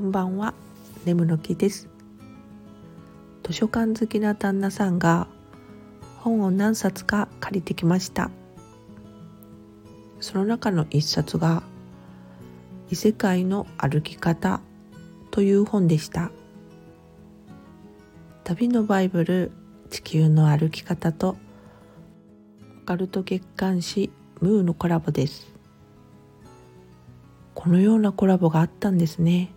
こんばんは、ネムの木です。図書館好きな旦那さんが本を何冊か借りてきました。その中の一冊が異世界の歩き方という本でした。旅のバイブル地球の歩き方とオカルト月刊誌ムーのコラボです。このようなコラボがあったんですね。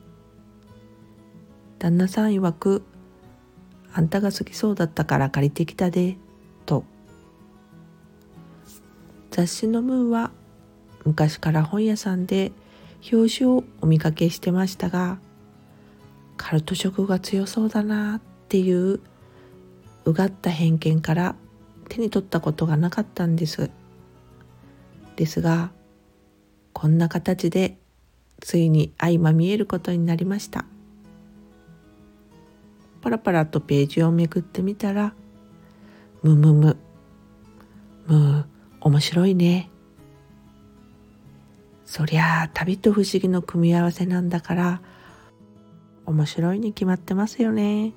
旦那さん曰く、あんたが好きそうだったから借りてきたで、と。雑誌のムーは昔から本屋さんで表紙をお見かけしてましたが、カルト色が強そうだなっていううがった偏見から手に取ったことがなかったんです。ですが、こんな形でついに相まみえることになりましたパラパラとページをめくってみたらむむむ。む面白いね。そりゃあ旅と不思議の組み合わせなんだから面白いに決まってますよね。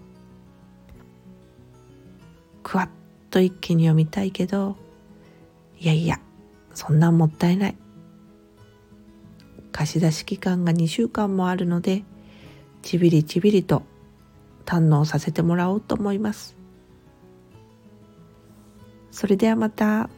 くわっと一気に読みたいけどいやいやそんなんもったいない。貸し出し期間が2週間もあるのでちびりちびりと堪能させてもらおうと思います。それではまた。